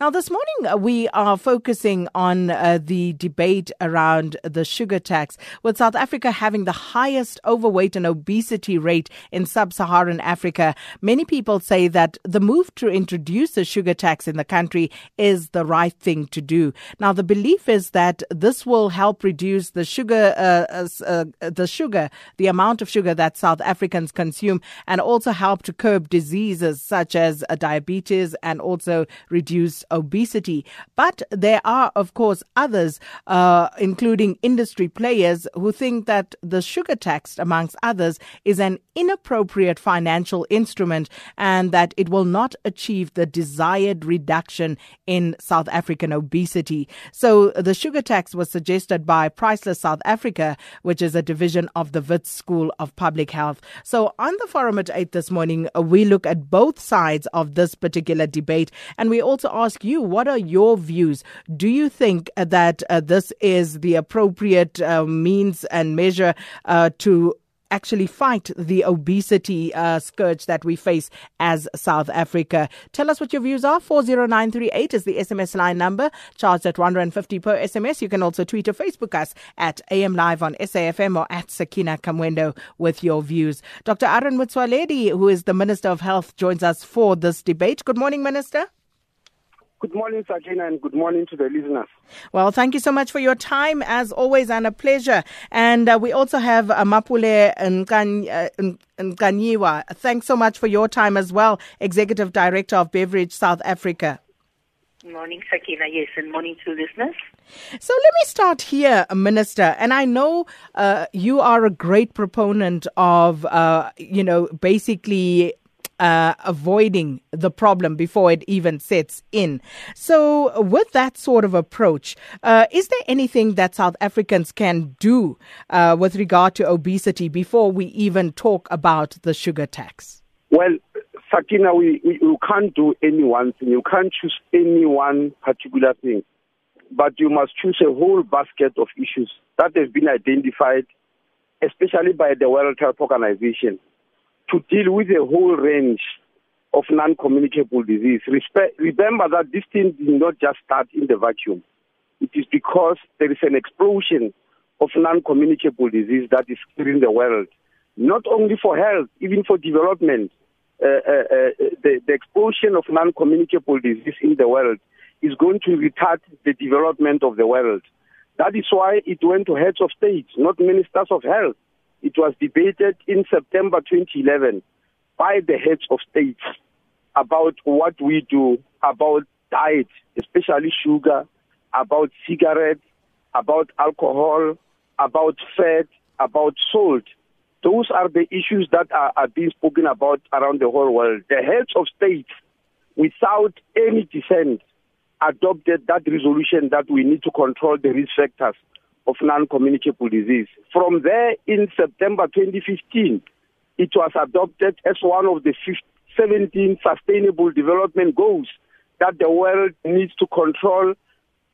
Now, this morning uh, we are focusing on uh, the debate around the sugar tax, with South Africa having the highest overweight and obesity rate in sub Saharan Africa. Many people say that the move to introduce a sugar tax in the country is the right thing to do. Now, the belief is that this will help reduce the sugar, uh, uh the sugar, the amount of sugar that South Africans consume, and also help to curb diseases such as uh, diabetes and also reduce obesity. But there are, of course, others, uh, including industry players, who think that the sugar tax, amongst others, is an inappropriate financial instrument and that it will not achieve the desired reduction in South African obesity. So the sugar tax was suggested by Priceless South Africa, which is a division of the Wits School of Public Health. So on the forum at 8 this morning, we look at both sides of this particular debate and we also ask ask you, what are your views? Do you think that uh, this is the appropriate uh, means and measure uh, to actually fight the obesity uh, scourge that we face as South Africa. Tell us what your views are. 40938 is the SMS line number, charged at 150 per SMS. You can also tweet or Facebook us at AM Live on SAFM or at Sakina Kamwendo with your views. Dr. Aaron Motsoaledi, who is the Minister of Health, joins us for this debate. Good morning, Minister. Good morning, Sakina, and good morning to the listeners. Well, thank you so much for your time, as always, and a pleasure. And uh, we also have uh, Mapule Ncanywa. Thanks so much for your time as well, Executive Director of Beverage South Africa. Morning, Sakina. Yes, and morning to listeners. So let me start here, Minister. And I know uh, you are a great proponent of, uh, you know, basically uh, avoiding the problem before it even sets in. So, with that sort of approach, uh, is there anything that South Africans can do uh, with regard to obesity before we even talk about the sugar tax? Well, Sakina, we, we, you can't do any one thing. You can't choose any one particular thing. But you must choose a whole basket of issues that have been identified, especially by the World Health Organization to deal with a whole range of non-communicable disease. Remember that this thing did not just start in the vacuum. It is because there is an explosion of non-communicable disease that is in the world, not only for health, even for development. Uh, uh, uh, the, the explosion of non-communicable disease in the world is going to retard the development of the world. That is why it went to heads of state, not ministers of health. It was debated in September 2011 by the heads of states about what we do about diet, especially sugar, about cigarettes, about alcohol, about fat, about salt. Those are the issues that are, are being spoken about around the whole world. The heads of states, without any dissent, adopted that resolution that we need to control the risk factors of non-communicable disease. From there, in September 2015, it was adopted as one of the 17 sustainable development goals that the world needs to control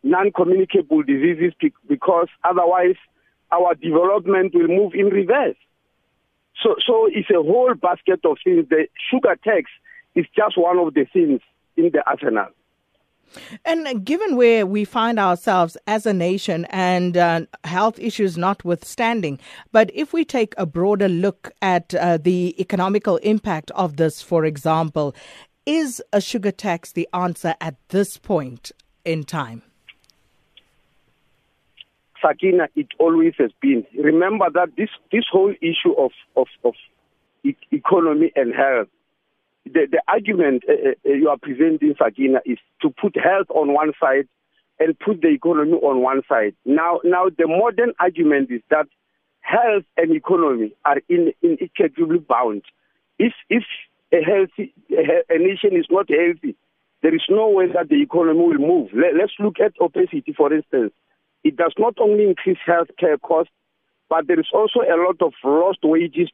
non-communicable diseases because otherwise our development will move in reverse. So, so it's a whole basket of things. The sugar tax is just one of the things in the arsenal. And given where we find ourselves as a nation and uh, health issues notwithstanding, but if we take a broader look at uh, the economical impact of this, for example, is a sugar tax the answer at this point in time? Sakina, it always has been. Remember that this, this whole issue of, of, of economy and health the, the argument uh, you are presenting, Sakina, is to put health on one side and put the economy on one side. Now, now the modern argument is that health and economy are in, inextricably bound. If, if a, healthy, a nation is not healthy, there is no way that the economy will move. Let, let's look at obesity, for instance. It does not only increase healthcare costs, but there is also a lot of lost wages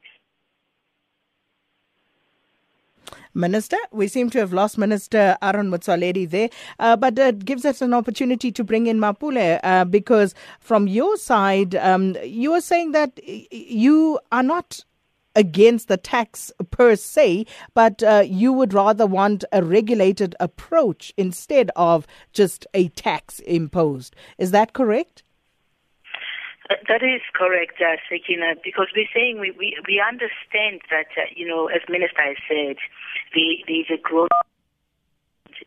Minister. We seem to have lost Minister Aaron Motsoaledi there, uh, but it gives us an opportunity to bring in Mapule uh, because from your side, um, you are saying that you are not against the tax per se, but uh, you would rather want a regulated approach instead of just a tax imposed. Is that correct? Uh, that is correct, uh, Sakina, because we're saying we, we, we understand that, uh, you know, as Minister has said, the, there's a growth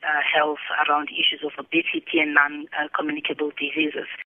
uh, health around issues of obesity and non-communicable diseases.